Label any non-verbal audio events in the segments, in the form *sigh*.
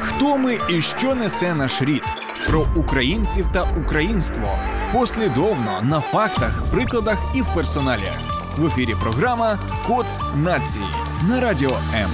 Хто ми і що несе наш рід? Про українців та українство послідовно на фактах, прикладах і в персоналі. В ефірі програма Код нації на радіо М.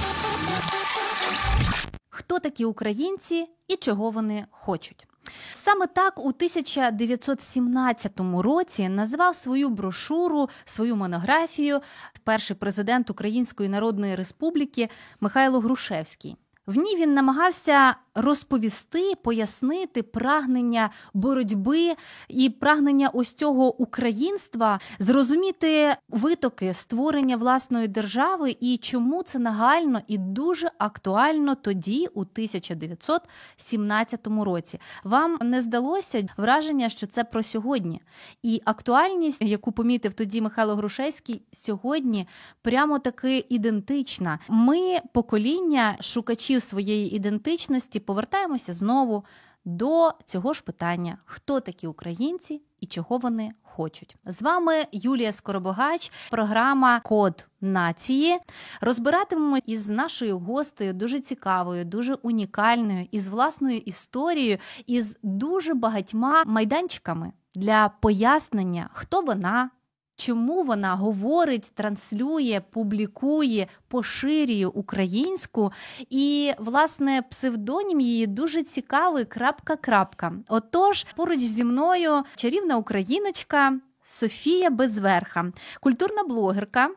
Хто такі українці і чого вони хочуть? Саме так у 1917 році назвав свою брошуру, свою монографію перший президент Української Народної Республіки Михайло Грушевський. В ній він намагався розповісти, пояснити прагнення боротьби і прагнення ось цього українства, зрозуміти витоки створення власної держави і чому це нагально і дуже актуально тоді, у 1917 році. Вам не здалося враження, що це про сьогодні, і актуальність, яку помітив тоді Михайло Грушевський, сьогодні прямо таки ідентична. Ми покоління шукачів своєї ідентичності повертаємося знову до цього ж питання: хто такі українці і чого вони хочуть. З вами Юлія Скоробогач, програма Код нації. Розбиратимемо із нашою гостею дуже цікавою, дуже унікальною, із власною історією, із дуже багатьма майданчиками для пояснення, хто вона, чому вона говорить, транслює, публікує, поширює українську, і, власне, псевдонім її дуже цікавий. крапка-крапка. Отож, поруч зі мною чарівна україночка. Софія Безверха, культурна блогерка,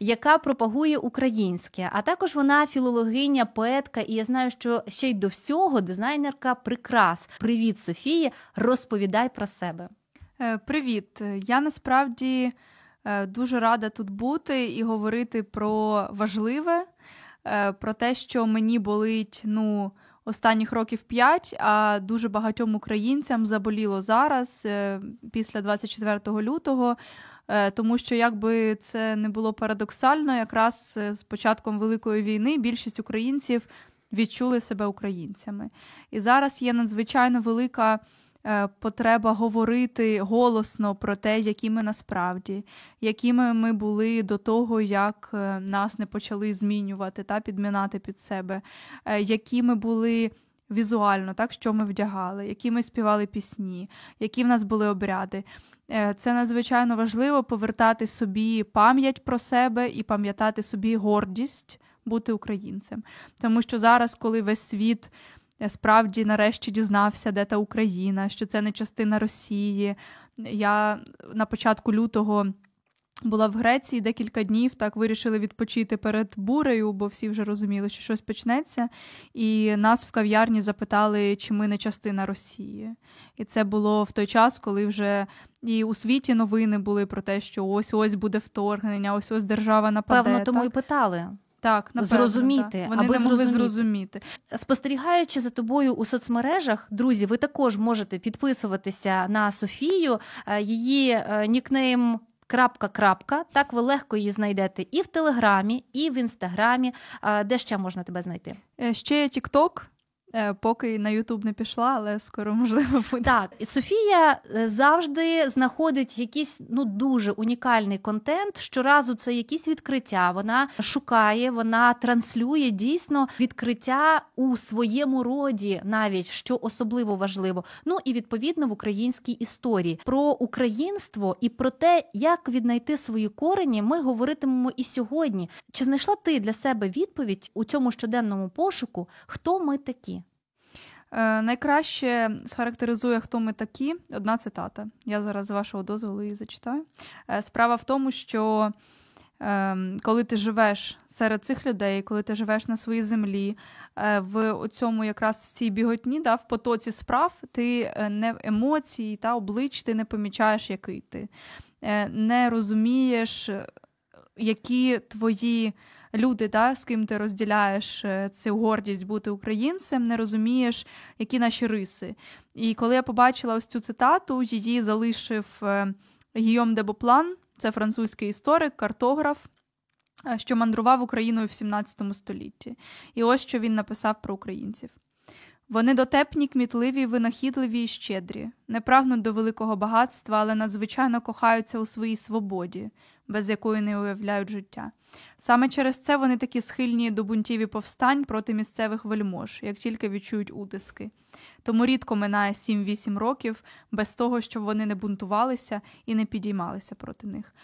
яка пропагує українське, а також вона філологиня, поетка, і я знаю, що ще й до всього дизайнерка прикрас. Привіт, Софія! Розповідай про себе. Е, привіт! Я насправді е, дуже рада тут бути і говорити про важливе, е, про те, що мені болить ну, останніх років п'ять, а дуже багатьом українцям заболіло зараз, після 24 лютого. Тому що, якби це не було парадоксально, якраз з початком Великої війни більшість українців відчули себе українцями. І зараз є надзвичайно велика. Е, потреба говорити голосно про те, які ми насправді, якими ми були до того, як е, нас не почали змінювати та підмінати під себе, е, які ми були. Візуально, так, що ми вдягали, які ми співали пісні, які в нас були обряди. Це надзвичайно важливо повертати собі пам'ять про себе і пам'ятати собі гордість бути українцем. Тому що зараз, коли весь світ я справді нарешті дізнався, де та Україна, що це не частина Росії. Я на початку лютого. Була в Греції декілька днів, так вирішили відпочити перед бурею, бо всі вже розуміли, що щось почнеться. І нас в кав'ярні запитали, чи ми не частина Росії. І це було в той час, коли вже і у світі новини були про те, що ось ось буде вторгнення, ось ось держава нападе. Певно, тому так? і питали. Так, напевно, зрозуміти, так. Вони аби не могли зрозуміти. Спостерігаючи за тобою у соцмережах, друзі, ви також можете підписуватися на Софію, е, її е, нікнейм. Крапка, крапка, так ви легко її знайдете і в Телеграмі, і в інстаграмі. Е, де ще можна тебе знайти? Ще є Тікток. Е, поки на Ютуб не пішла, але скоро можливо буде. Так, Софія е, завжди знаходить якийсь ну дуже унікальний контент. Щоразу це якісь відкриття. Вона шукає, вона транслює дійсно відкриття у своєму роді, навіть що особливо важливо. Ну і відповідно в українській історії про українство і про те, як віднайти свої корені, ми говоритимемо і сьогодні. Чи знайшла ти для себе відповідь у цьому щоденному пошуку? Хто ми такі? Е, найкраще схарактеризує, хто ми такі. Одна цитата. Я зараз з вашого дозволу її зачитаю. Е, справа в тому, що е, коли ти живеш серед цих людей, коли ти живеш на своїй землі, е, в цьому якраз в цій біготні, да, в потоці справ, ти не емоції та облич ти не помічаєш, який ти. Не розумієш, які твої люди, да, з ким ти розділяєш е, цю гордість бути українцем, не розумієш, які наші риси. І коли я побачила ось цю цитату, її залишив е, Гійом де Боплан, це французький історик, картограф. Е, що мандрував Україною в 17 столітті. І ось що він написав про українців. Вони дотепні, кмітливі, винахідливі і щедрі, не прагнуть до великого багатства, але надзвичайно кохаються у своїй свободі, без якої не уявляють життя. Саме через це вони такі схильні до бунтів і повстань проти місцевих вельмож, як тільки відчують утиски. Тому рідко минає 7-8 років без того, щоб вони не бунтувалися і не підіймалися проти них.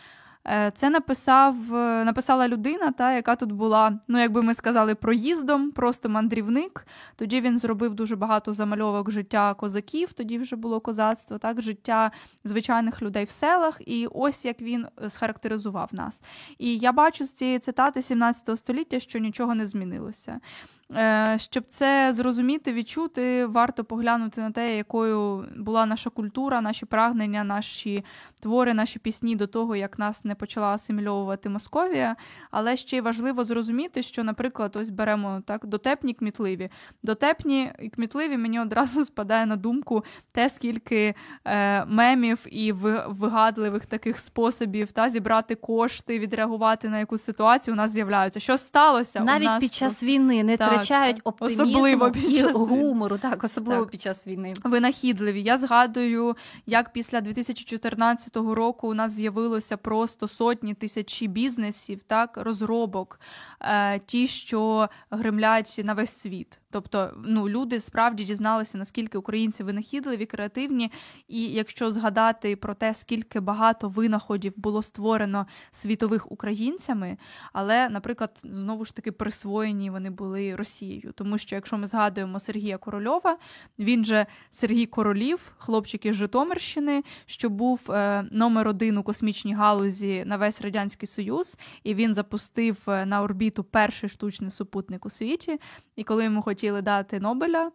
Е, це написав, е, написала людина, та, яка тут була, ну, як би ми сказали, проїздом, просто мандрівник. Тоді він зробив дуже багато замальовок життя козаків, тоді вже було козацтво, так, життя звичайних людей в селах. І ось як він е, схарактеризував нас. І я бачу з цієї цитати 17 століття, що нічого не змінилося. Е, щоб це зрозуміти, відчути, варто поглянути на те, якою була наша культура, наші прагнення, наші твори, наші пісні до того, як нас не почала асимільовувати Московія. Але ще й важливо зрозуміти, що, наприклад, ось беремо так дотепні кмітливі. Дотепні і кмітливі мені одразу *laughs* спадає на думку те, скільки е, мемів і вигадливих таких способів та зібрати кошти, відреагувати на якусь ситуацію у нас з'являються. Що сталося навіть у нас під час війни не так, втрачають оптимізму особливо під і час гумору, так особливо так. під час війни. Винахідливі. Я згадую, як після 2014 року у нас з'явилося просто сотні тисячі бізнесів, так розробок, е, ті, що гремлять на весь світ. Тобто, ну люди справді дізналися, наскільки українці винахідливі, креативні. І якщо згадати про те, скільки багато винаходів було створено світових українцями, але, наприклад, знову ж таки присвоєні вони були Росією. Тому що, якщо ми згадуємо Сергія Корольова, він же Сергій Королів, хлопчик із Житомирщини, що був е, номер один у космічній галузі на весь радянський союз, і він запустив е, на орбіту перший штучний супутник у світі. І коли йому хотіли хотіли дати Нобеля.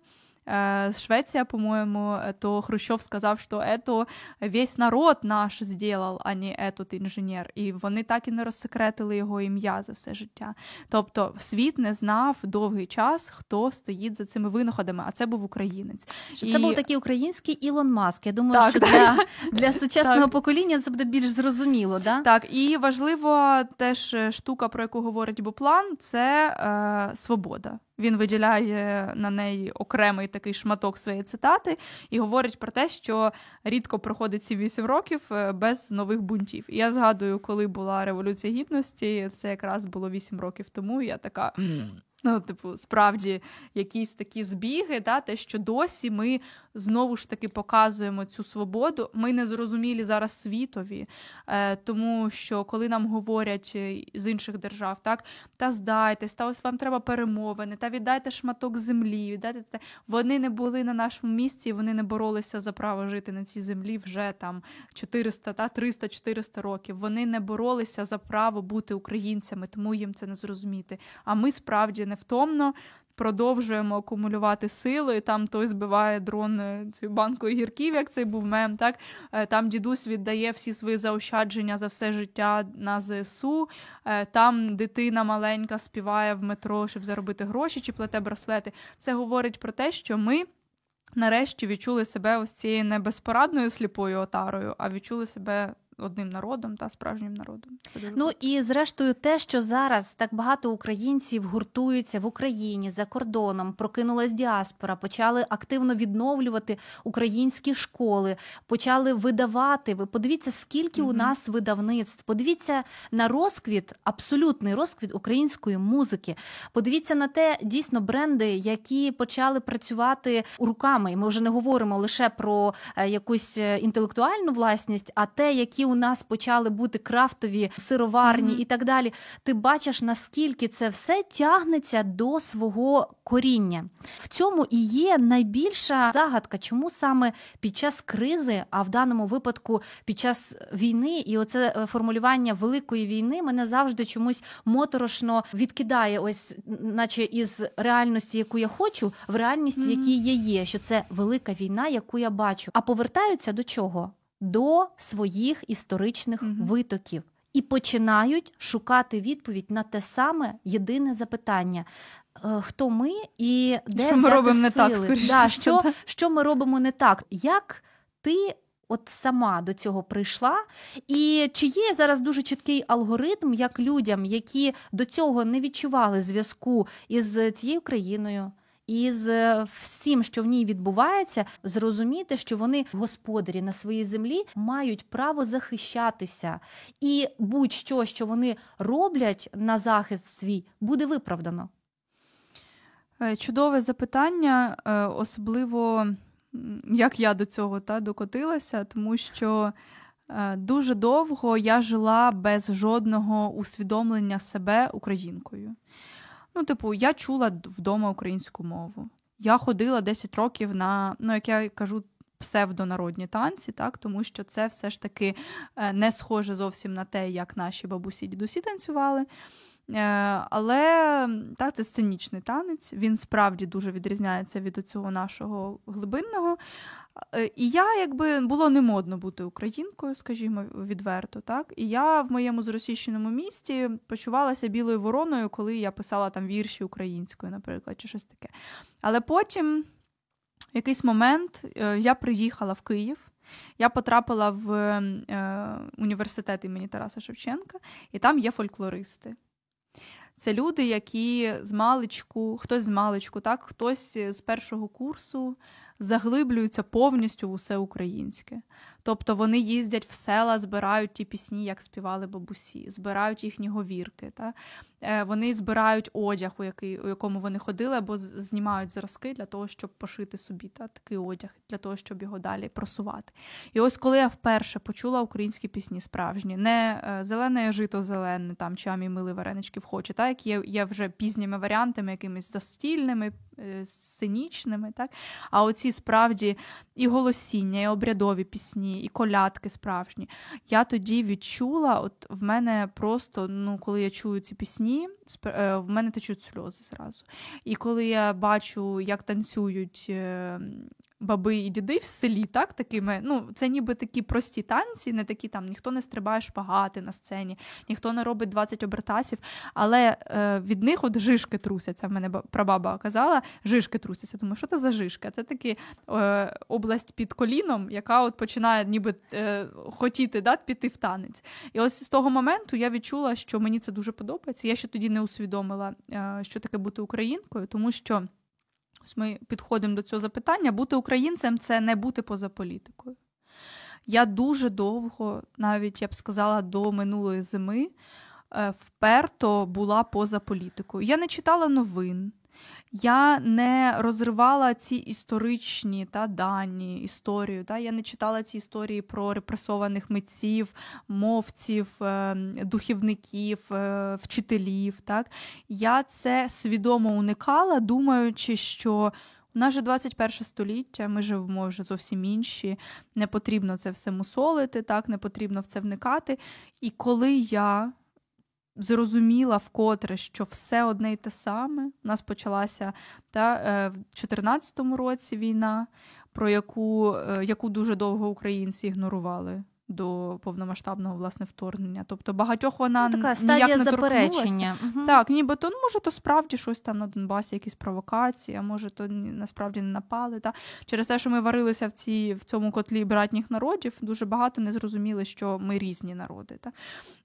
Э, Швеція, по-моєму, то Хрущов сказав, що це весь народ наш зробив, а не этот інженер. І вони так і не розсекретили його ім'я за все життя. Тобто, світ не знав довгий час, хто стоїть за цими винаходами, а це був українець. Що і... Це був такий український Ілон Маск. Я думаю, так, що так. для *laughs* для сучасного так. покоління це буде більш зрозуміло. Да? Так, і важливо теж штука, про яку говорить Буплан, це е, свобода. Він виділяє на неї окремий такий шматок своєї цитати і говорить про те, що рідко проходить ці вісім років е, без нових бунтів. І я згадую, коли була революція гідності, це якраз було вісім років тому. і Я така. Ну, типу, справді якісь такі збіги, да, те, що досі ми знову ж таки показуємо цю свободу. Ми не зрозумілі зараз світові, е, тому що коли нам говорять е, з інших держав, так та здайтесь, та ось вам треба перемовини, та віддайте шматок землі, віддайте те. Вони не були на нашому місці, вони не боролися за право жити на цій землі вже там 400, та 300-400 років. Вони не боролися за право бути українцями, тому їм це не зрозуміти. А ми справді невтомно продовжуємо акумулювати сили. Там той збиває дрон е, цю банку гірків, як цей був мем. Так е, там дідусь віддає всі свої заощадження за все життя на ЗСУ. Е, там дитина маленька співає в метро, щоб заробити гроші чи плете браслети. Це говорить про те, що ми. Нарешті відчули себе ось цією не безпорадною сліпою отарою, а відчули себе одним народом та справжнім народом. Ну і зрештою, те, що зараз так багато українців гуртуються в Україні за кордоном, прокинулась діаспора, почали активно відновлювати українські школи, почали видавати. Ви подивіться, скільки mm-hmm. у нас видавництв. Подивіться на розквіт, абсолютний розквіт української музики. Подивіться на те, дійсно бренди, які почали працювати руками. І ми вже не говоримо лише про е, якусь е, інтелектуальну власність, а те, які у нас почали бути крафтові сироварні mm-hmm. і так далі. Ти бачиш, наскільки це все тягнеться до свого коріння. В цьому і є найбільша загадка, чому саме під час кризи, а в даному випадку під час війни, і оце е, формулювання великої війни мене завжди чомусь моторошно відкидає, ось, наче із реальності, яку я хочу, в реальність, в якій я є, що це велика війна, яку я бачу. А повертаються до чого? До своїх історичних угу. витоків і починають шукати відповідь на те саме єдине запитання. Е, хто ми і де що ми робимо не так, да, що, що ми робимо не так? Як ти от сама до цього прийшла? І чи є зараз дуже чіткий алгоритм, як людям, які до цього не відчували зв'язку із цією країною, і з всім, що в ній відбувається, зрозуміти, що вони господарі на своїй землі мають право захищатися, і будь-що, що вони роблять на захист свій, буде виправдано. Е, чудове запитання, е, особливо як я до цього та, докотилася, тому що е, дуже довго я жила без жодного усвідомлення себе українкою. Ну, типу, я чула вдома українську мову. Я ходила 10 років на, ну, як я кажу, псевдонародні танці, так, тому що це все ж таки не схоже зовсім на те, як наші бабусі і дідусі танцювали. Е, але так, це сценічний танець, він справді дуже відрізняється від цього нашого глибинного. Е, і я, якби було не модно бути українкою, скажімо, відверто. так. І я в моєму зросійщеному місті почувалася білою вороною, коли я писала там вірші українською, наприклад, чи щось таке. Але потім, в якийсь момент, е, я приїхала в Київ. Я потрапила в е, університет імені Тараса Шевченка, і там є фольклористи. Це люди, які з маличку, хтось з маличку, так, хтось з першого курсу заглиблюються повністю в усе українське. Тобто вони їздять в села, збирають ті пісні, як співали бабусі, збирають їхні говірки. Та? Е, вони збирають одяг, у який, у якому вони ходили, або знімають зразки для того, щоб пошити собі та, такий одяг, для того, щоб його далі просувати. І ось коли я вперше почула українські пісні справжні, не е, зелене жито зелене, там чамі мили варенички в хочі, та, які є, є вже пізніми варіантами, якимись застільними, е, сценічними, так? а оці справді і голосіння, і обрядові пісні, і колядки справжні. Я тоді відчула, от в мене просто, ну, коли я чую ці пісні, е, в мене течуть сльози зразу. І коли я бачу, як танцюють е, баби і діди в селі, так, такими, ну, це ніби такі прості танці, не такі там ніхто не стрибає шпагати на сцені, ніхто не робить 20 обертасів, але е, від них от жишки трусяться. В мене прабаба казала, жишки трусяться. Думаю, що це за жишка? Це таки е, область під коліном, яка от починає ніби е, хотіти да, піти в танець. І ось з того моменту я відчула, що мені це дуже подобається. Я ще тоді не усвідомила, е, що таке бути українкою, тому що. Ми підходимо до цього запитання. Бути українцем це не бути поза політикою. Я дуже довго, навіть я б сказала, до минулої зими е, вперто була поза політикою. Я не читала новин, я не розривала ці історичні та дані історію. Та Я не читала ці історії про репресованих митців, мовців, е, духівників, е, вчителів. Так? Я це свідомо уникала, думаючи, що. У нас же 21 століття, ми живемо вже зовсім інші. Не потрібно це все мусолити, так не потрібно в це вникати. І коли я зрозуміла вкотре, що все одне й те саме. У нас почалася та, е, в 2014 році війна, про яку, е, яку дуже довго українці ігнорували. До повномасштабного власне вторгнення, тобто багатьох вона ну, така стадія ніяк не заперечення. Угу. Так, ніби то ну, може, то справді щось там на Донбасі, якісь провокації, а може, то насправді не напали. Та через те, що ми варилися в цій в цьому котлі братніх народів, дуже багато не зрозуміли, що ми різні народи. Та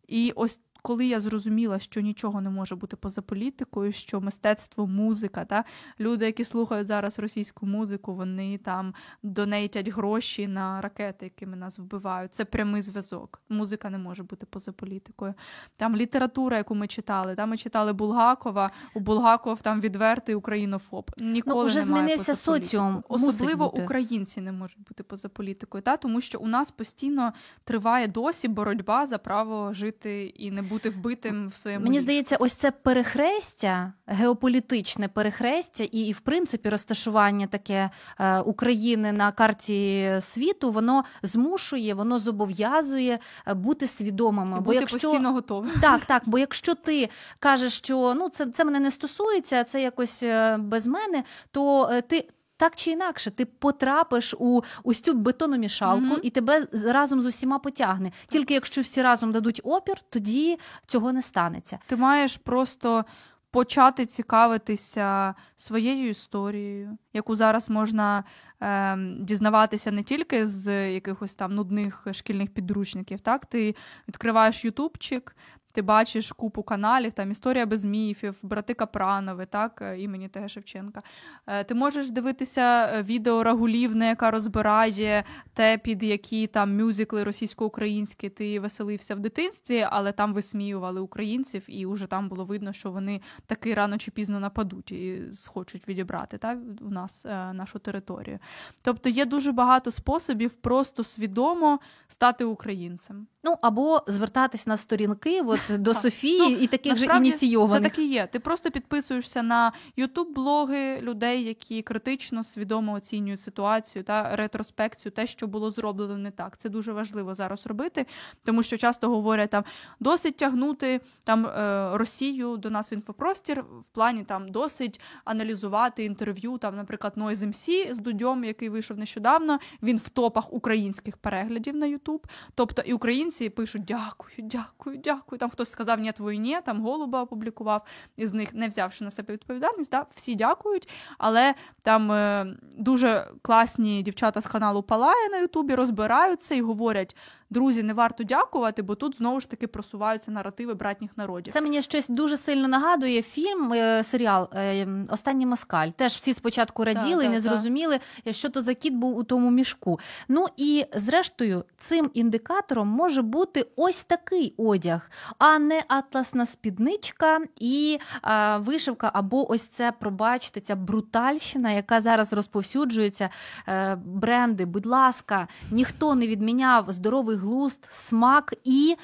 і ось коли я зрозуміла, що нічого не може бути поза політикою, що мистецтво, музика, та люди, які слухають зараз російську музику, вони там донейтять гроші на ракети, якими нас вбивають. Це прямий зв'язок. Музика не може бути поза політикою. Там література, яку ми читали, там ми читали Булгакова. У Булгаков там відвертий українофоб. Ніколи ну, вже немає змінився поза соціум. Особливо бути. українці не можуть бути поза політикою, та тому що у нас постійно триває досі боротьба за право жити і не бути бути вбитим в своєму. Мені здається, ось це перехрестя, геополітичне перехрестя, і, і в принципі, розташування таке е, України на карті світу, воно змушує, воно зобов'язує е, бути свідомими. І бо якщо постійно готовим. Так, так. Бо якщо ти кажеш, що ну це це мене не стосується, це якось е, без мене, то е, ти так чи інакше, ти потрапиш у ось цю бетономішалку mm-hmm. і тебе разом з усіма потягне. Тільки якщо всі разом дадуть опір, тоді цього не станеться. Ти маєш просто почати цікавитися своєю історією, яку зараз можна е, дізнаватися не тільки з якихось там нудних шкільних підручників. Так, ти відкриваєш Ютубчик, ти бачиш купу каналів, там історія без міфів, брати Капранови, так, е, імені Тега Шевченка. Е, ти можеш дивитися відео Рагулівни, яка розбирає те, під які там мюзикли російсько-українські ти веселився в дитинстві, але там висміювали українців, і вже там було видно, що вони таки рано чи пізно нападуть і схочуть відібрати та, у нас нашу територію. Тобто є дуже багато способів просто свідомо стати українцем. Ну або звертатись на сторінки от, до *laughs* Софії ну, і таких же ініційованих. Це так і є. Ти просто підписуєшся на ютуб-блоги людей, які критично свідомо оцінюють ситуацію та ретроспекцію, те, що було зроблено не так. Це дуже важливо зараз робити, тому що часто говорять там досить тягнути там е, Росію до нас в інфопростір в плані там досить аналізувати інтерв'ю. Там, наприклад, Noise MC з Дудьом, який вийшов нещодавно. Він в топах українських переглядів на Ютуб. Тобто і українці пишуть дякую, дякую, дякую. Там хтось сказав ні, твої ні, там голуба опублікував із них, не взявши на себе відповідальність. Да? Всі дякують, але там е, дуже класні дівчата з каналу Палає на Ютубі розбираються і говорять друзі, не варто дякувати, бо тут знову ж таки просуваються наративи братніх народів. Це мені щось дуже сильно нагадує фільм, е, серіал е, Останній москаль. Теж всі спочатку раділи так, і не так, зрозуміли, так. що то за кіт був у тому мішку. Ну і зрештою, цим індикатором може бути ось такий одяг, а не атласна спідничка і а, вишивка, або ось це, пробачте, ця брутальщина, яка зараз розповсюджується. Е, бренди, будь ласка, ніхто не відміняв здоровий глузд, смак і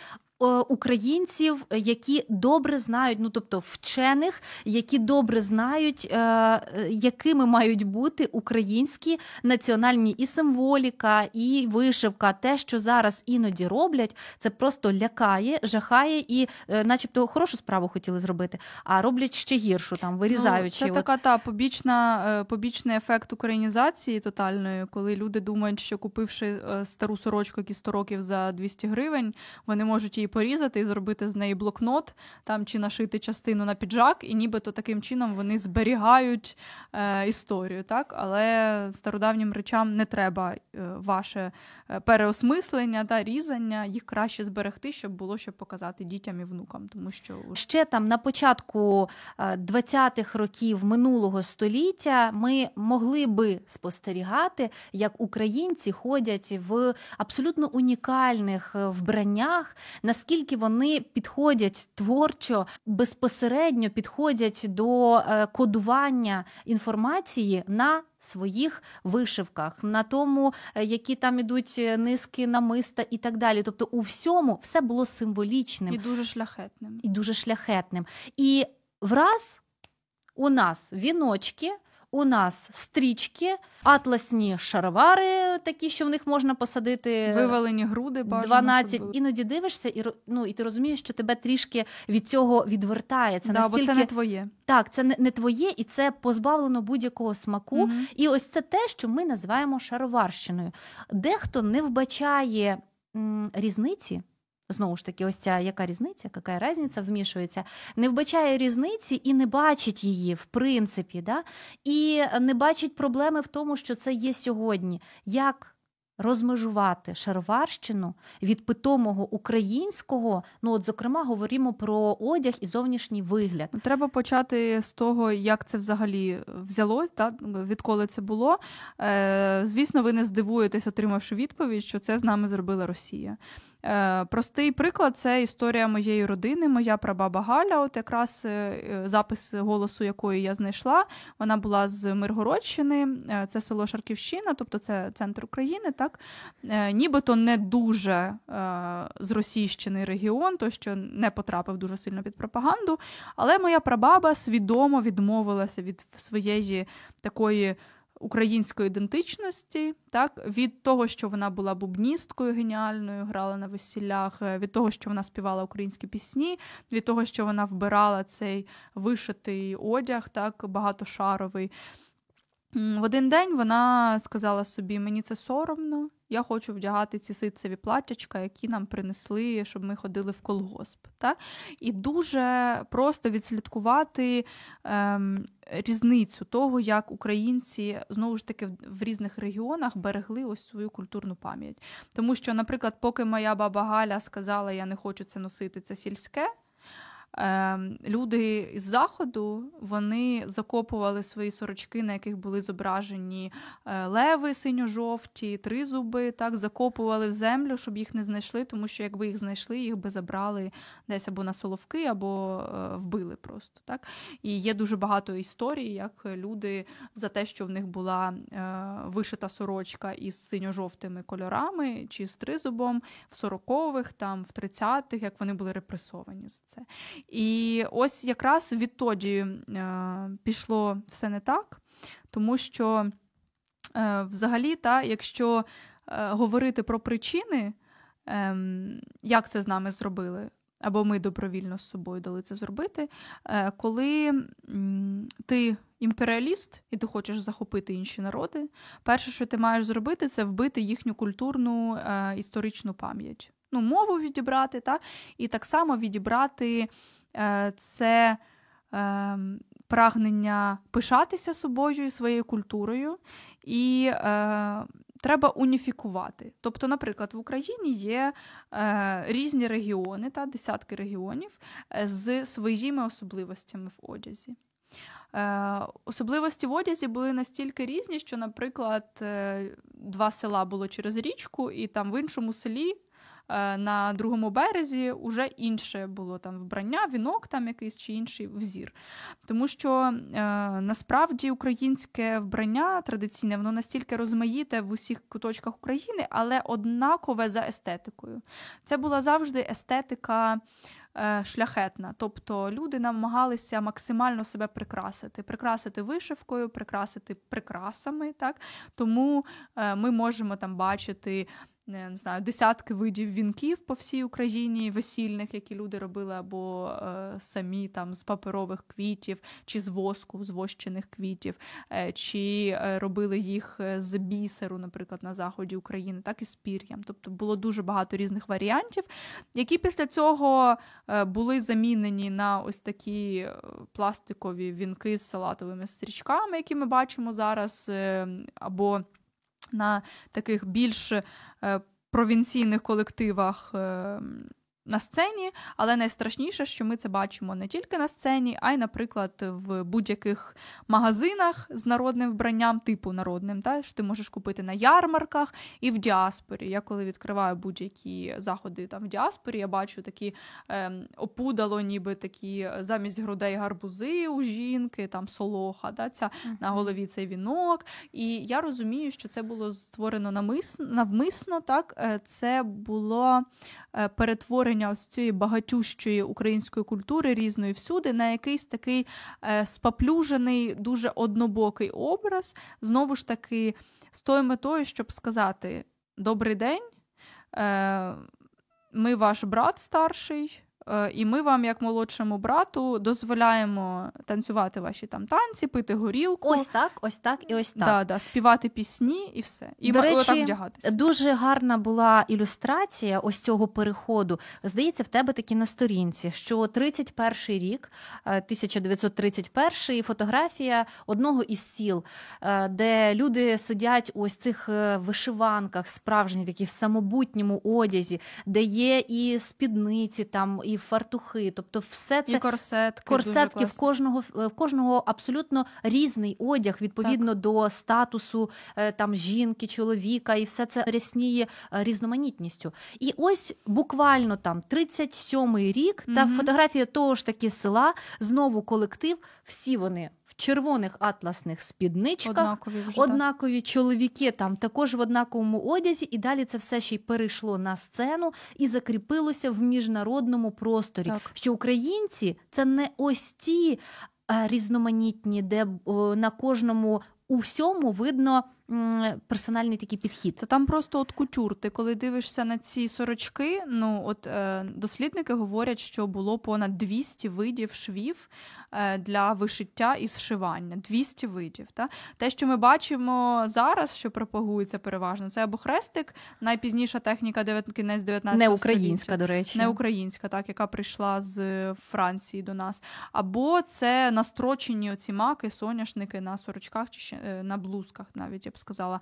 українців, які добре знають, ну тобто вчених, які добре знають, е, якими мають бути українські національні і символіка, і вишивка. Те, що зараз іноді роблять, це просто лякає, жахає і, е, начебто, хорошу справу хотіли зробити, а роблять ще гіршу, там вирізаючи. Ну, Це така та побічна, побічний ефект українізації тотальної, коли люди думають, що купивши стару сорочку, які 100 років за 200 гривень, вони можуть її порізати і зробити з неї блокнот там чи нашити частину на піджак, і нібито таким чином вони зберігають е, історію. так? Але стародавнім речам не треба е, ваше е, переосмислення та різання, їх краще зберегти, щоб було що показати дітям і внукам. Тому що ще там на початку 20-х е, років минулого століття ми могли би спостерігати, як українці ходять в абсолютно унікальних вбраннях наскільки вони підходять творчо, безпосередньо підходять до е, кодування інформації на своїх вишивках, на тому, е, які там ідуть е, низки намиста і так далі. Тобто, у всьому все було символічним і дуже шляхетним. І дуже шляхетним. І враз у нас віночки у нас стрічки, атласні шаровари, такі, що в них можна посадити вивалені груди, бажано, 12. Щоб... Іноді дивишся, і ну, і ти розумієш, що тебе трішки від цього відвертає. Це да, настільки... бо це не твоє. Так, це не, не твоє, і це позбавлено будь-якого смаку. Угу. І ось це те, що ми називаємо шароварщиною. Дехто не вбачає м, різниці знову ж таки, ось ця яка різниця, яка різниця вмішується, не вбачає різниці і не бачить її, в принципі, да? і не бачить проблеми в тому, що це є сьогодні. Як розмежувати шароварщину від питомого українського. Ну, от, зокрема, говоримо про одяг і зовнішній вигляд. Треба почати з того, як це взагалі взялось, та відколи це було. Е, Звісно, ви не здивуєтесь, отримавши відповідь, що це з нами зробила Росія. Е, Простий приклад це історія моєї родини, моя прабаба Галя. От якраз е, запис голосу, якої я знайшла. Вона була з Миргородщини, е, це село Шарківщина, тобто це центр України. так? Е, Нібито не дуже е, зросійщений регіон, то що не потрапив дуже сильно під пропаганду. Але моя прабаба свідомо відмовилася від своєї такої української ідентичності, так від того, що вона була бубністкою геніальною, грала на весіллях, е, від того, що вона співала українські пісні, від того, що вона вбирала цей вишитий одяг, так багатошаровий. В один день вона сказала собі: мені це соромно, я хочу вдягати ці ситцеві платтячка, які нам принесли, щоб ми ходили в колгосп. Так? І дуже просто відслідкувати ем, різницю того, як українці знову ж таки в різних регіонах берегли ось свою культурну пам'ять. Тому що, наприклад, поки моя баба Галя сказала, я не хочу це носити, це сільське. Ем, люди з заходу вони закопували свої сорочки, на яких були зображені е, леви синьо-жовті, тризуби, так закопували в землю, щоб їх не знайшли, тому що якби їх знайшли, їх би забрали десь або на соловки, або е, вбили просто. Так? І є дуже багато історій, як люди за те, що в них була е, вишита сорочка із синьо-жовтими кольорами чи з тризубом в 40-х, там в 30-х, як вони були репресовані за це. І ось якраз відтоді е, пішло все не так, тому що е, взагалі, та, якщо е, говорити про причини, е, як це з нами зробили, або ми добровільно з собою дали це зробити, коли ти імперіаліст і ти хочеш захопити інші народи, перше, що ти маєш зробити, це вбити їхню культурну історичну пам'ять. Ну, мову відібрати, так? і так само відібрати Е, це ем, прагнення пишатися собою і своєю культурою, і е, треба уніфікувати. Тобто, наприклад, в Україні є е, різні регіони, та, десятки регіонів з своїми особливостями в одязі. Особливості в одязі були настільки різні, що, наприклад, два села було через річку, і там в іншому селі Е, на другому березі вже інше було там вбрання, вінок там якийсь чи інший взір. Тому що е, насправді українське вбрання традиційне, воно настільки розмаїте в усіх куточках України, але однакове за естетикою. Це була завжди естетика. Е, шляхетна, тобто люди намагалися максимально себе прикрасити, прикрасити вишивкою, прикрасити прикрасами. Так? Тому ми можемо там бачити не знаю, десятки видів вінків по всій Україні, весільних, які люди робили, або е, самі там з паперових квітів, чи з воску, з вощених квітів, е, чи е, робили їх е, з бісеру, наприклад, на заході України, так і з пір'ям. Тобто було дуже багато різних варіантів, які після цього е, були замінені на ось такі пластикові вінки з салатовими стрічками, які ми бачимо зараз, або на таких більш е, провінційних колективах ем, на сцені, але найстрашніше, що ми це бачимо не тільки на сцені, а й, наприклад, в будь-яких магазинах з народним вбранням, типу народним, та, що ти можеш купити на ярмарках і в діаспорі. Я коли відкриваю будь-які заходи там в діаспорі, я бачу такі е, опудало, ніби такі замість грудей гарбузи у жінки, там солоха, та, ця, на голові цей вінок. І я розумію, що це було створено намисно, навмисно. так, е, Це було Е, перетворення ось цієї багатющої української культури різної всюди на якийсь такий споплюжений, спаплюжений, дуже однобокий образ, знову ж таки, з тою метою, щоб сказати: Добрий день, е, ми ваш брат старший. Е, і ми вам, як молодшому брату, дозволяємо танцювати ваші там танці, пити горілку. Ось так, ось так і ось так. Да, да, Співати пісні і все. І До речі, так вдягатися. Дуже гарна була ілюстрація ось цього переходу. Здається, в тебе такі на сторінці, що 31 рік, 1931 е, фотографія одного із сіл, е, де люди сидять у ось цих вишиванках, справжні такі в самобутньому одязі, де є і спідниці там і фартухи, тобто все це і корсетки, корсетки в кожного в кожного абсолютно різний одяг відповідно так. до статусу е, там жінки, чоловіка, і все це рясніє е, різноманітністю. І ось буквально там 37-й рік та угу. фотографія того ж таки села, знову колектив, всі вони червоних атласних спідничках, однакові вже, однакові чоловіки там також в однаковому одязі, і далі це все ще й перейшло на сцену і закріпилося в міжнародному просторі. Так. Що українці це не ось ті різноманітні, де на кожному у всьому видно персональний такий підхід. Та там просто от кутюр. Ти коли дивишся на ці сорочки, ну от е, дослідники говорять, що було понад 200 видів швів е, для вишиття і зшивання. 200 видів. Та? Те, що ми бачимо зараз, що пропагується переважно, це або хрестик, найпізніша техніка кінець 19 Не українська, до речі. Не українська, так, яка прийшла з Франції до нас. Або це настрочені оці маки, соняшники на сорочках чи е, на блузках навіть я б сказала,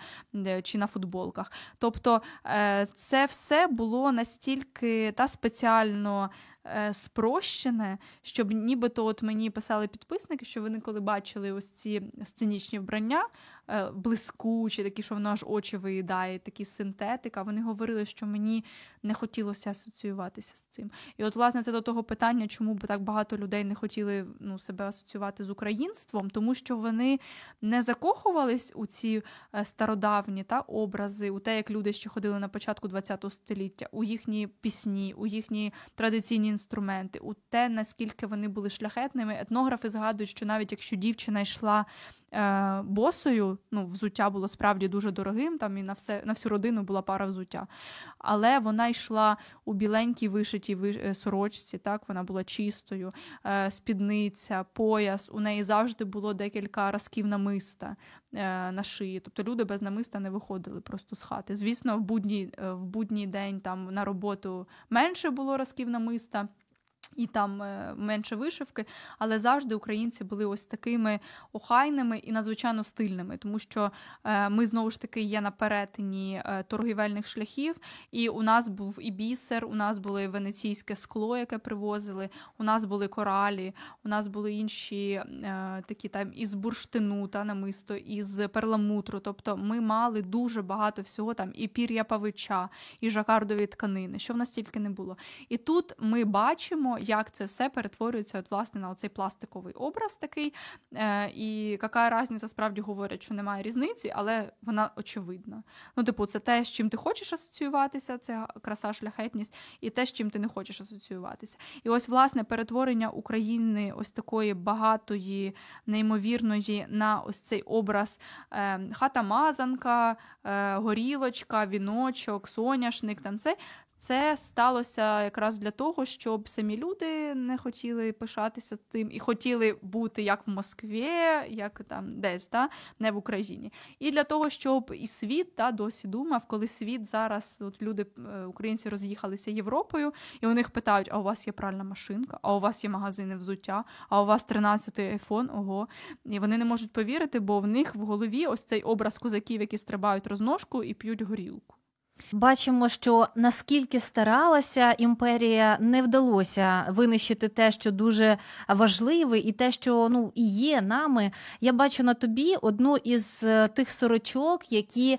чи на футболках. Тобто е, це все було настільки та спеціально е, спрощене, щоб нібито от мені писали підписники, що вони коли бачили ось ці сценічні вбрання. Е, блискучі, такі, що воно аж очі виїдає, такі синтетика. Вони говорили, що мені не хотілося асоціюватися з цим. І от, власне, це до того питання, чому б так багато людей не хотіли ну, себе асоціювати з українством, тому що вони не закохувались у ці е, стародавні та образи, у те, як люди ще ходили на початку ХХ століття, у їхні пісні, у їхні традиційні інструменти, у те, наскільки вони були шляхетними. Етнографи згадують, що навіть якщо дівчина йшла е, босою, ну, взуття було справді дуже дорогим, там і на все на всю родину була пара взуття. Але вона йшла у біленькій вишитій е, сорочці, так, вона була чистою, е, спідниця, пояс. У неї завжди було декілька разків намиста е, на шиї. Тобто люди без намиста не виходили просто з хати. Звісно, в будній е, в будній день там на роботу менше було разків намиста і там е, менше вишивки, але завжди українці були ось такими охайними і надзвичайно стильними, тому що е, ми знову ж таки є на перетині е, торгівельних шляхів, і у нас був і бісер, у нас було венеційське скло, яке привозили, у нас були коралі, у нас були інші такі там із бурштину та намисто, із перламутру. Тобто ми мали дуже багато всього там і пір'я павича, і жакардові тканини, що в нас тільки не було. І тут ми бачимо як це все перетворюється от, власне на оцей пластиковий образ такий. Е, І яка різниця справді говорять, що немає різниці, але вона очевидна. Ну, типу, це те, з чим ти хочеш асоціюватися, це краса, шляхетність, і те, з чим ти не хочеш асоціюватися. І ось, власне, перетворення України ось такої багатої, неймовірної на ось цей образ е, хата-мазанка, е, горілочка, віночок, соняшник. там це це сталося якраз для того, щоб самі люди не хотіли пишатися тим і хотіли бути як в Москві, як там десь, та, не в Україні. І для того, щоб і світ та, досі думав, коли світ зараз, от люди, е, українці роз'їхалися Європою, і у них питають: а у вас є пральна машинка, а у вас є магазини взуття, а у вас 13-й айфон, ого. І вони не можуть повірити, бо в них в голові ось цей образ козаків, які стрибають розножку і п'ють горілку. Бачимо, що наскільки старалася імперія, не вдалося винищити те, що дуже важливе, і те, що ну і є нами. Я бачу на тобі одну із е, тих сорочок, які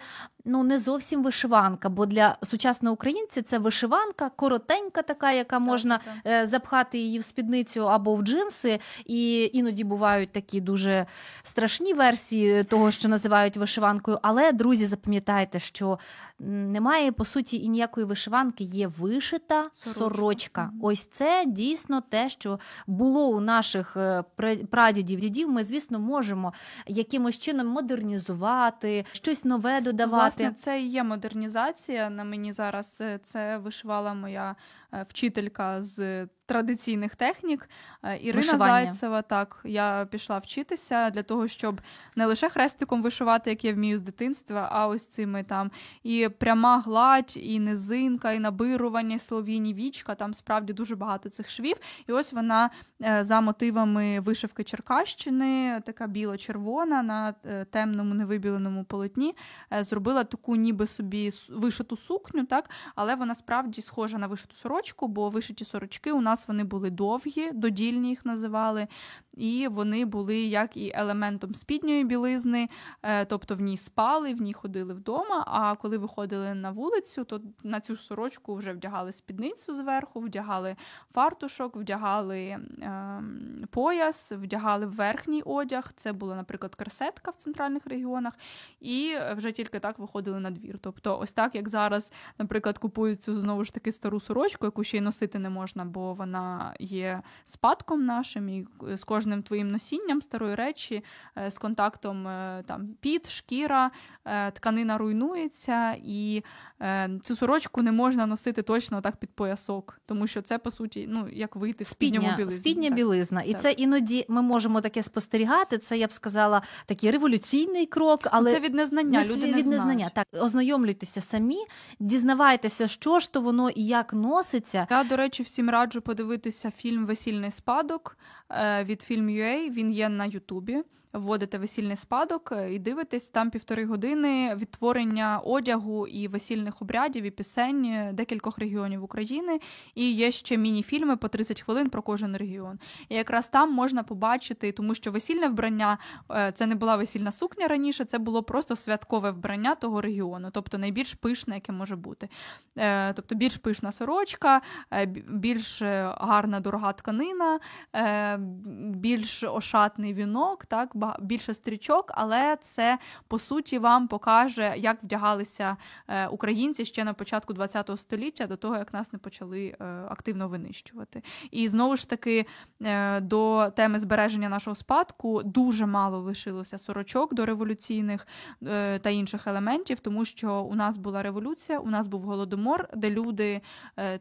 ну не зовсім вишиванка, бо для сучасного українця це вишиванка, коротенька, така, яка можна так. Е, запхати її в спідницю або в джинси. І іноді бувають такі дуже страшні версії того, що називають вишиванкою. Але друзі, запам'ятайте, що немає по суті і ніякої вишиванки, є вишита сорочка. сорочка. Ось це дійсно те, що було у наших е, прадідів дідів. Ми, звісно, можемо якимось чином модернізувати, щось нове додавати. Власне, це і є модернізація. На мені зараз е, це вишивала моя е, вчителька з традиційних технік. Е, Ірина Вишивання. Зайцева, так, я пішла вчитися для того, щоб не лише хрестиком вишивати, як я вмію з дитинства, а ось цими там і пряма гладь, і низинка, і набирування, і слов'їні вічка. Там справді дуже багато цих швів. І ось вона е, за мотивами вишивки Черкащини, така біло-червона на е, темному невибіленому полотні, зробила таку, ніби собі вишиту сукню, так, але вона справді схожа на вишиту сорочку, бо вишиті сорочки у нас нас вони були довгі, додільні їх називали, і вони були як і елементом спідньої білизни, е, тобто в ній спали, в ній ходили вдома. А коли виходили на вулицю, то на цю сорочку вже вдягали спідницю зверху, вдягали фартушок, вдягали е, пояс, вдягали верхній одяг. Це була, наприклад, керсетка в центральних регіонах, і вже тільки так виходили на двір. Тобто, ось так як зараз, наприклад, купують цю знову ж таки стару сорочку, яку ще й носити не можна, бо вона є спадком нашим, і з кожним твоїм носінням старої речі, е, з контактом е, там під, шкіра, е, тканина руйнується, і цю сорочку не можна носити точно так під поясок, тому що це по суті ну як вийти з білизну. Спідня так. білизна, і так. це іноді ми можемо таке спостерігати. Це я б сказала такий революційний крок, але це від незнання. Люди від не незнання. Так ознайомлюйтеся самі, дізнавайтеся, що ж то воно і як носиться. Я до речі, всім раджу подивитися фільм Весільний спадок від Film.ua, Він є на Ютубі. Вводите весільний спадок е, і дивитесь там півтори години відтворення одягу і весільних обрядів і пісень е, декількох регіонів України. І є ще міні-фільми по 30 хвилин про кожен регіон. І якраз там можна побачити, тому що весільне вбрання е, це не була весільна сукня раніше, це було просто святкове вбрання того регіону, тобто найбільш пишне, яке може бути. Тобто більш пишна сорочка, більш гарна дорога тканина, більш ошатний вінок. так, більше стрічок, але це по суті вам покаже, як вдягалися е, українці ще на початку ХХ століття, до того як нас не почали е, активно винищувати. І знову ж таки е, до теми збереження нашого спадку дуже мало лишилося сорочок до революційних та інших елементів, тому що у нас була революція, у нас був голодомор, де люди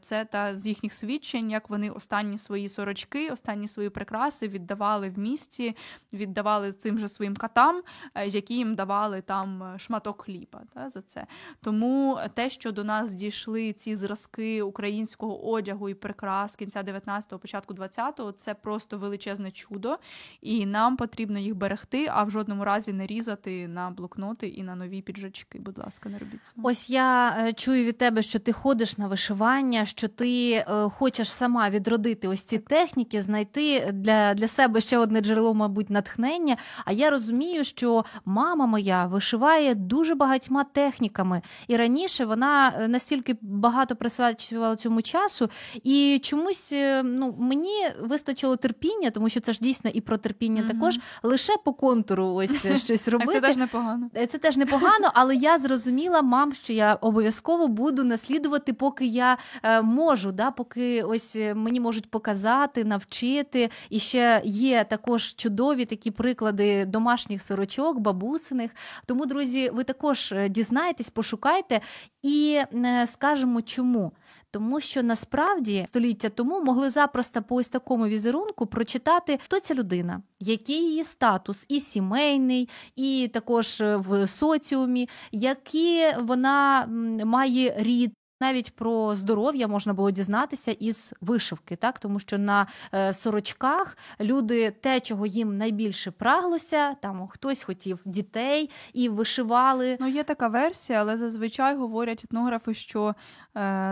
це та з їхніх свідчень, як вони останні свої сорочки, останні свої прикраси віддавали в місті, віддавали цим же своїм катам, е, які їм давали там е, шматок хліба та, за це. Тому те, що до нас дійшли ці зразки українського одягу і прикрас кінця 19-го, початку 20-го, це просто величезне чудо, і нам потрібно їх берегти, а в жодному разі не різати на блокноти і на нові піджачки. Будь ласка, не робіть цього. Ось я е, чую від тебе, що ти ходиш на вишивання, що ти е, хочеш сама відродити ось ці техніки, знайти для, для себе ще одне джерело, мабуть, натхнення. А я розумію, що мама моя вишиває дуже багатьма техніками, і раніше вона е, настільки багато присвячувала цьому часу, і чомусь е, ну мені вистачило терпіння, тому що це ж дійсно і про терпіння mm-hmm. також лише по контуру ось е, щось *laughs* робити. Це теж непогано. Це теж непогано, але я зрозуміла, мам, що я обов'язково буду наслідувати, поки я можу, да, поки ось мені можуть показати, навчити. І ще є також чудові такі приклади домашніх сорочок, бабусиних. Тому, друзі, ви також е, дізнаєтесь, пошукайте і е, скажемо чому. Тому що насправді століття тому могли запросто по ось такому візерунку прочитати, хто ця людина, який її статус, і сімейний, і також е, в соціумі, які вона має рід, навіть про здоров'я можна було дізнатися із вишивки, так тому що на е, сорочках люди те, чого їм найбільше праглося, там хтось хотів дітей і вишивали. Ну є така версія, але зазвичай говорять етнографи, що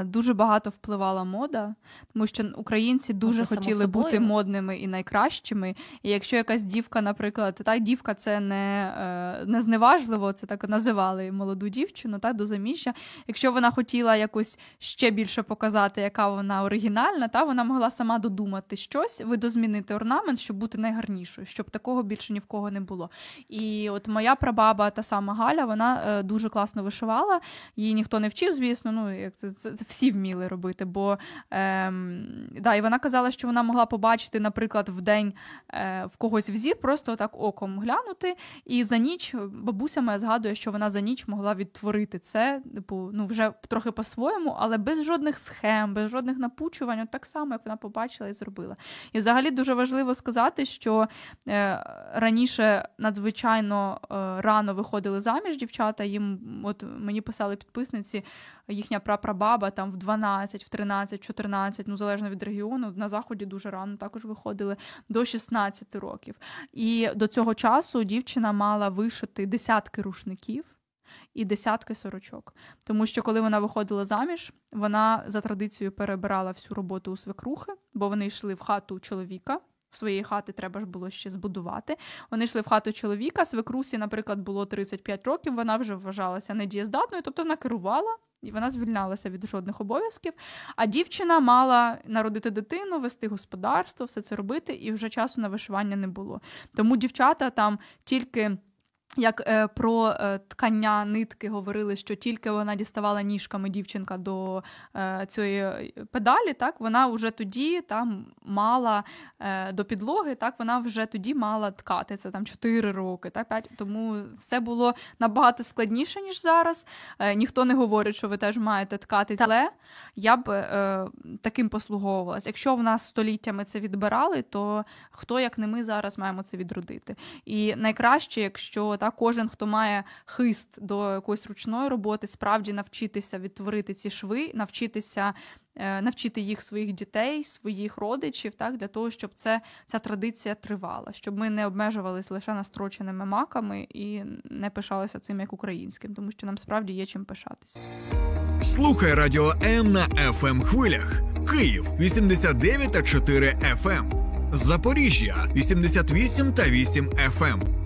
дуже багато впливала мода, тому що українці дуже Може, хотіли бути модними і найкращими. І якщо якась дівка, наприклад, та дівка це не е, не зневажливо, це так називали молоду дівчину, так до заміжжя. Якщо вона хотіла якось ще більше показати, яка вона оригінальна, та вона могла сама додумати щось, видозмінити орнамент, щоб бути найгарнішою, щоб такого більше ні в кого не було. І от моя прабаба, та сама Галя, вона е, дуже класно вишивала, її ніхто не вчив, звісно. Ну як це це, це всі вміли робити. Бо ем, да, і вона казала, що вона могла побачити, наприклад, в день е, в когось взір, просто так оком глянути. І за ніч бабуся моя згадує, що вона за ніч могла відтворити це, типу, ну вже трохи по-своєму, але без жодних схем, без жодних напучувань, от так само, як вона побачила і зробила. І взагалі дуже важливо сказати, що е, раніше надзвичайно е, рано виходили заміж дівчата. Їм, от мені писали підписниці, їхня прапрабаба там в 12, в 13, 14, ну залежно від регіону, на заході дуже рано також виходили до 16 років. І до цього часу дівчина мала вишити десятки рушників. І десятки сорочок. Тому що, коли вона виходила заміж, вона за традицією перебирала всю роботу у свекрухи, бо вони йшли в хату чоловіка. Своєї хати треба ж було ще збудувати. Вони йшли в хату чоловіка. Свекрусі, наприклад, було 35 років. Вона вже вважалася недієздатною, тобто вона керувала і вона звільнялася від жодних обов'язків. А дівчина мала народити дитину, вести господарство, все це робити, і вже часу на вишивання не було. Тому дівчата там тільки. Як е, про е, ткання нитки говорили, що тільки вона діставала ніжками дівчинка до е, цієї е, педалі, так вона вже тоді там мала е, до підлоги, так вона вже тоді мала ткати це там 4 роки, так 5. Тому все було набагато складніше ніж зараз. Е, ніхто не говорить, що ви теж маєте ткати тле. Я б таким послуговувалась. Якщо в нас століттями це відбирали, то хто як не ми зараз маємо це відродити? І найкраще, якщо Та кожен, хто має хист до якоїсь ручної роботи, справді навчитися відтворити ці шви, навчитися. Е, навчити їх своїх дітей, своїх родичів, так для того, щоб це ця традиція тривала, щоб ми не обмежувалися лише настроченими маками і не пишалися цим як українським, тому що нам справді є чим пишатися. Слухай радіо М на fm ем хвилях. Київ 89 та 4 FM. Ем. Запоріжжя 88 та 8 FM.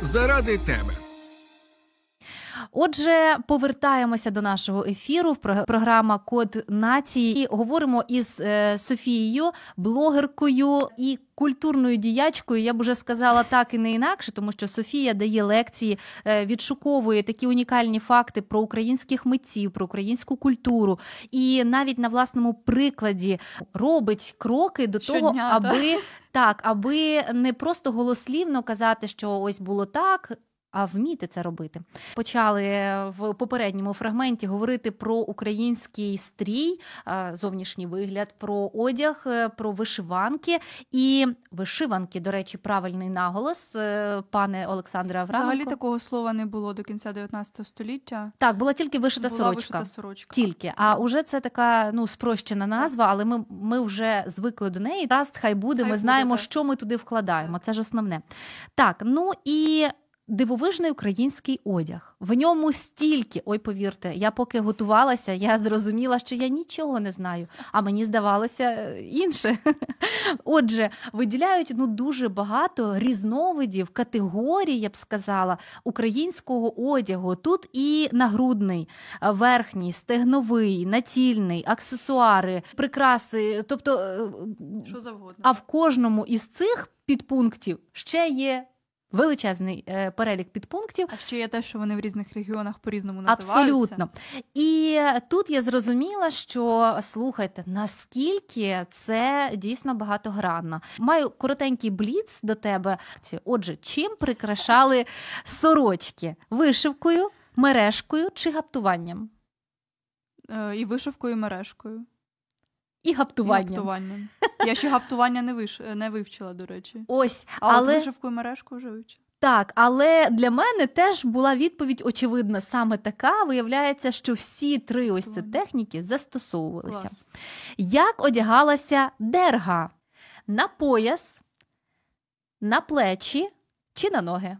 заради тебе. Отже, повертаємося до нашого ефіру. в програма Код нації і говоримо із е, Софією, блогеркою і культурною діячкою. Я б уже сказала так і не інакше, тому що Софія дає лекції, е, відшуковує такі унікальні факти про українських митців, про українську культуру, і навіть на власному прикладі робить кроки до того, Щодня, аби. Так, аби не просто голослівно казати, що ось було так, а вміти це робити. Почали в попередньому фрагменті говорити про український стрій, зовнішній вигляд, про одяг, е, про вишиванки і вишиванки, до речі, правильний наголос, е, пане Олександре Авраменко. Взагалі такого слова не було до кінця 19 століття. Так, була тільки вишита була сорочка. Вишита сорочка. Тільки, а вже це така ну спрощена назва, але ми ми вже звикли до неї. Раст хай буде. Хай ми знаємо, буде, що ми туди вкладаємо. Це ж основне. Так, ну і дивовижний український одяг. В ньому стільки, ой, повірте, я поки готувалася, я зрозуміла, що я нічого не знаю, а мені здавалося е, інше. *laughs* Отже, виділяють ну дуже багато різновидів, категорій, я б сказала, українського одягу. Тут і нагрудний, е, верхній, стегновий, натільний, аксесуари, прикраси. Тобто, е, що завгодно. А в кожному із цих підпунктів ще є Величезний е, перелік підпунктів. А ще є те, що вони в різних регіонах по-різному називаються. Абсолютно. І тут я зрозуміла, що слухайте, наскільки це дійсно багатогранно. Маю коротенький бліц до тебе. Отже, чим прикрашали сорочки? Вишивкою, мережкою чи гаптуванням? Е, і вишивкою, і мережкою. І гаптуванням. І гаптуванням. Я ще гаптування не виш... не вивчила, до речі. Ось, а але... от вишивку і мережку вже вивчила. Так, але для мене теж була відповідь очевидна саме така. Виявляється, що всі три ось ці техніки застосовувалися. Клас. Як одягалася дерга на пояс, на плечі чи на ноги?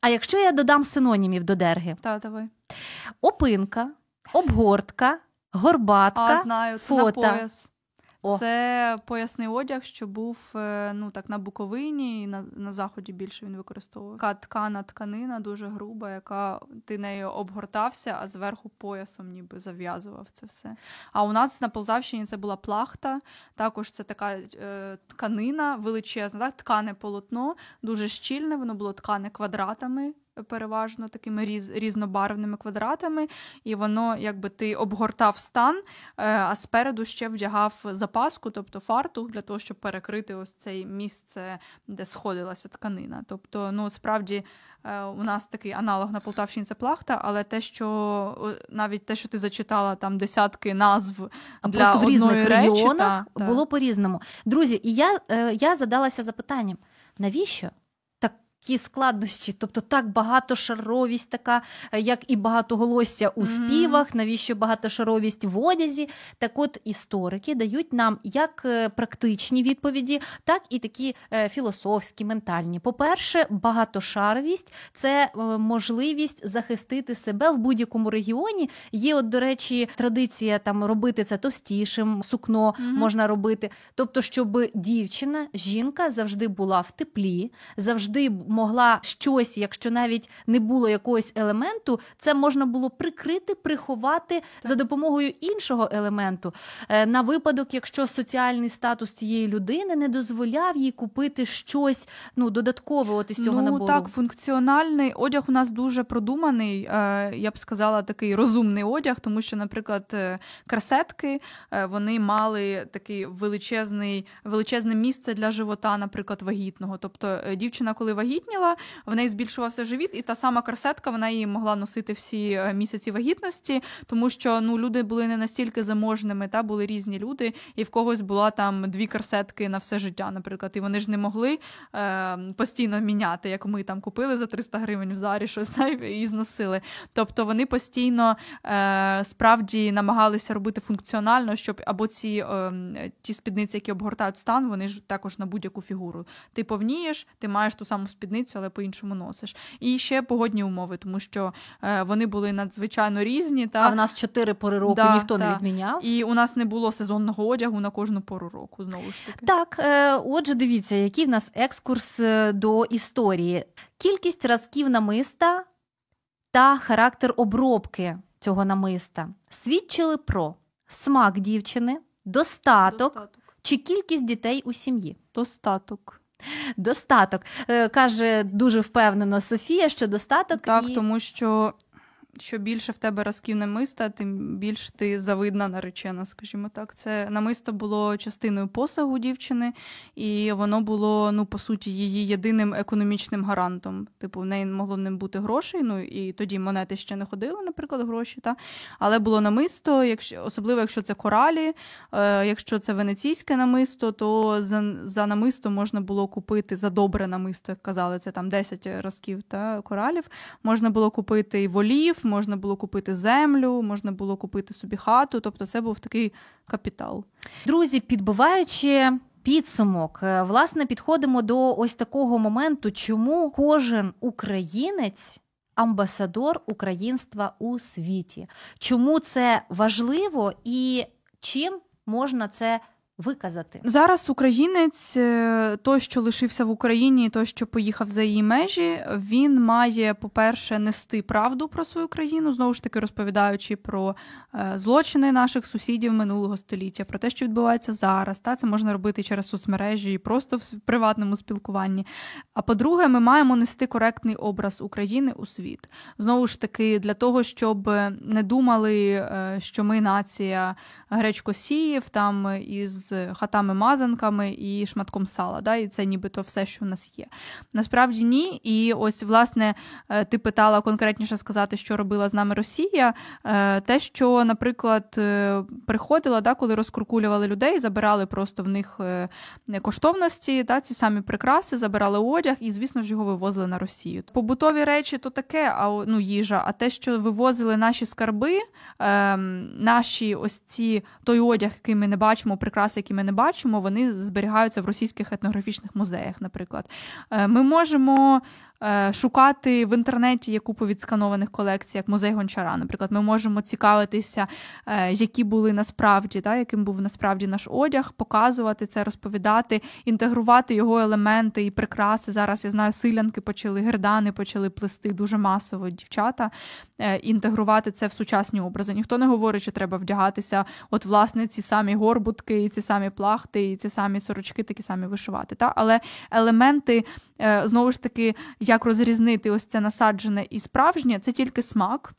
А якщо я додам синонімів до дерги? Та, давай. Опинка, обгортка, горбатка, а, знаю, це фото. на пояс. О. Це поясний одяг, що був е, ну так на Буковині і на на заході більше він використовував. Така ткана тканина дуже груба, яка ти нею обгортався, а зверху поясом ніби зав'язував це все. А у нас на Полтавщині це була плахта. Також це така е, тканина величезна, так ткане полотно, дуже щільне. Воно було ткане квадратами переважно такими різ, різнобарвними квадратами, і воно, якби ти обгортав стан, е, а спереду ще вдягав запаску, тобто фартух, для того, щоб перекрити ось це місце, де сходилася тканина. Тобто, ну справді. Е, у нас такий аналог на Полтавщині це плахта, але те, що навіть те, що ти зачитала там десятки назв а для просто в різних речі, регіонах та, було по-різному. Друзі, і я, е, я задалася запитанням: навіщо? Ті складнощі, тобто так багатошаровість, така, е, як і багатоголосся у співах, навіщо багатошаровість в одязі. Так от історики дають нам як е, практичні відповіді, так і такі е, філософські, ментальні. По-перше, багатошаровість це можливість захистити себе в будь-якому регіоні. Є, от, до речі, традиція там робити це товстішим, сукно mm-hmm. можна робити. Тобто, щоб дівчина, жінка завжди була в теплі, завжди могла щось, якщо навіть не було якогось елементу, це можна було прикрити, приховати за допомогою іншого елементу. Е, на випадок, якщо соціальний статус цієї людини не дозволяв їй купити щось ну додаткове от із цього ну, набору. так, функціональний одяг у нас дуже продуманий. Е, я б сказала, такий розумний одяг, тому що, наприклад, е, красетки вони мали такий величезний величезне місце для живота, наприклад, вагітного. Тобто дівчина, коли вагітніла, в неї збільшувався живіт, і та сама корсетка вона її могла носити всі місяці вагітності, тому що ну люди були не настільки заможними, та були різні люди, і в когось була там дві корсетки на все життя, наприклад, і вони ж не могли е, постійно міняти, як ми там купили за 300 гривень в зарі щось і зносили. Тобто вони постійно е, справді намагалися робити функціонально, щоб або ці е, ті спідниці, які обгортають стан, вони ж також на будь-яку фігуру. Ти повнієш, ти маєш ту саму спідницю, але по-іншому носиш. І ще погодні умови, тому що е, вони були надзвичайно різні. Та а в нас чотири пори року да, ніхто та. не відміняв. І у нас не було сезонного одягу на кожну пору року. Знову ж таки, так е, отже, дивіться, який в нас екскурс е, до історії. Кількість разків намиста та характер обробки цього намиста свідчили про смак дівчини, достаток, достаток. чи кількість дітей у сім'ї. Достаток. Достаток. Е, каже дуже впевнено Софія, що достаток. Так, і... тому що що більше в тебе разків намиста, тим більш ти завидна наречена, скажімо так. Це намисто було частиною посагу дівчини, і воно було, ну, по суті, її єдиним економічним гарантом. Типу, в неї могло не бути грошей, ну і тоді монети ще не ходили, наприклад, гроші. Та? Але було намисто, якщо, особливо якщо це коралі, е, якщо це венеційське намисто, то за за намисто можна було купити за добре намисто, як казали, це там 10 разків та коралів. Можна було купити і волів можна було купити землю, можна було купити собі хату. Тобто, це був такий капітал. Друзі, підбиваючи. Підсумок, е, власне, підходимо до ось такого моменту, чому кожен українець амбасадор українства у світі. Чому це важливо і чим можна це виказати. Зараз українець, е, той, що лишився в Україні, той, що поїхав за її межі, він має, по-перше, нести правду про свою країну, знову ж таки розповідаючи про е, злочини наших сусідів минулого століття, про те, що відбувається зараз. Та Це можна робити через соцмережі і просто в приватному спілкуванні. А по-друге, ми маємо нести коректний образ України у світ. Знову ж таки, для того, щоб не думали, е, що ми нація гречкосіїв там із з хатами-мазанками і шматком сала. Да? І це нібито все, що в нас є. Насправді ні. І ось, власне, е, ти питала конкретніше сказати, що робила з нами Росія. Е, те, що, наприклад, е, приходила, да, коли розкуркулювали людей, забирали просто в них коштовності, да, ці самі прикраси, забирали одяг і, звісно ж, його вивозили на Росію. Побутові речі то таке, а ну їжа. А те, що вивозили наші скарби, ем, наші ось ці той одяг, який ми не бачимо, прикраси прикраси, які ми не бачимо, вони зберігаються в російських етнографічних музеях. Наприклад, е, ми можемо шукати в інтернеті є купу відсканованих колекцій, як музей гончара. Наприклад, ми можемо цікавитися, е, які були насправді, да, яким був насправді наш одяг, показувати це, розповідати, інтегрувати його елементи і прикраси. Зараз я знаю, силянки почали, гердани почали плести дуже масово дівчата, е, інтегрувати це в сучасні образи. Ніхто не говорить, що треба вдягатися, от, власне, ці самі горбутки, і ці самі плахти, і ці самі сорочки, такі самі вишивати. Та? Але елементи знову ж таки як розрізнити ось це насаджене і справжнє, це тільки смак.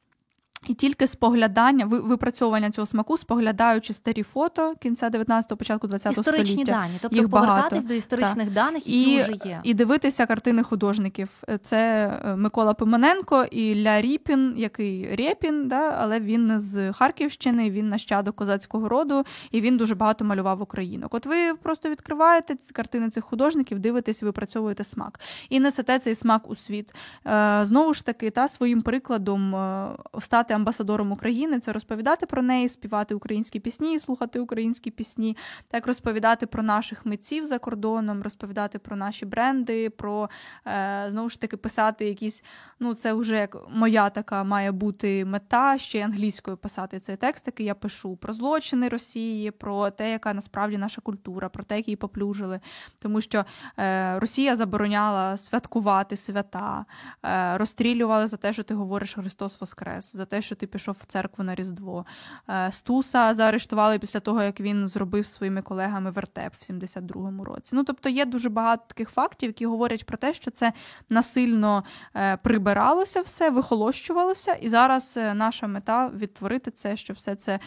І тільки споглядання, випрацьовування цього смаку, споглядаючи старі фото кінця 19-го, початку 20-го століття. Історичні дані, тобто їх повертатись багато. до історичних так. даних, які і, вже є. І дивитися картини художників. Це е, Микола Пимоненко і Ля Ріпін, який Рєпін, да, але він з Харківщини, він нащадок козацького роду, і він дуже багато малював українок. От ви просто відкриваєте ці картини цих художників, дивитесь, випрацьовуєте смак. І несете цей смак у світ. Е, знову ж таки, та своїм прикладом е, стати амбасадором України, це розповідати про неї, співати українські пісні, слухати українські пісні, так розповідати про наших митців за кордоном, розповідати про наші бренди, про е, знову ж таки писати якісь. Ну, це вже як моя така має бути мета ще й англійською писати цей текст, який я пишу про злочини Росії, про те, яка насправді наша культура, про те, як її поплюжили. Тому що е, Росія забороняла святкувати свята, е, розстрілювали за те, що ти говориш Христос Воскрес, за те, що ти пішов в церкву на Різдво. Е, Стуса заарештували після того, як він зробив своїми колегами вертеп в 72-му році. Ну тобто є дуже багато таких фактів, які говорять про те, що це насильно е, прибиралося все, вихолощувалося, і зараз е, наша мета відтворити це, щоб все це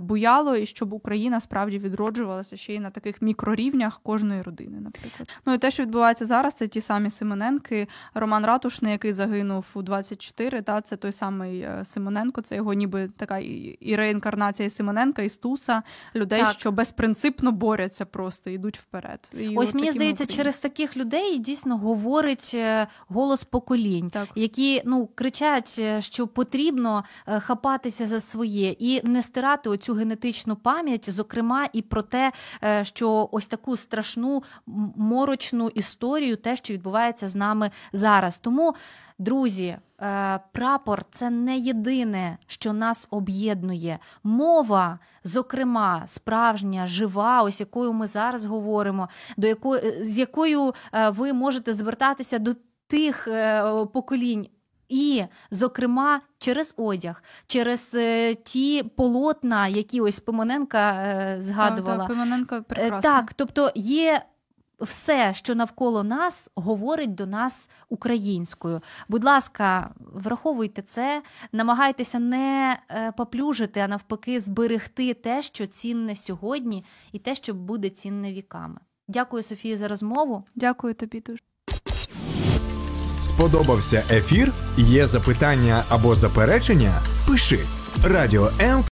буяло, і щоб Україна справді відроджувалася ще й на таких мікрорівнях кожної родини, наприклад. Ну і те, що відбувається зараз, це ті самі Симоненки, Роман Ратушний, який загинув у 24, та це той самий е, Симоненко, це його ніби така і, і реінкарнація Симоненка, і Стуса, людей, Так. що безпринципно борються просто, йдуть вперед. І Ось мені здається, українці. через таких людей дійсно говорить е, голос поколінь, Так. які ну кричать, е, що потрібно е, хапатися за своє і не стирати оцю генетичну пам'ять, зокрема і про те, що ось таку страшну морочну історію, те, що відбувається з нами зараз. Тому, друзі. Е, Прапор це не єдине, що нас об'єднує. Мова, зокрема, справжня, жива, ось якою ми зараз говоримо, до якої з якою е, ви можете звертатися до тих е, поколінь. І, зокрема, через одяг, через е, ті полотна, які ось Пимоненка е, згадувала. Так, так, Пимоненко прекрасно. Так, тобто є все, що навколо нас, говорить до нас українською. Будь ласка, враховуйте це, намагайтеся не е, поплюжити, а навпаки, зберегти те, що цінне сьогодні, і те, що буде цінне віками. Дякую, Софія, за розмову. Дякую тобі дуже. Сподобався ефір? Є запитання або заперечення? Пиши Радіо М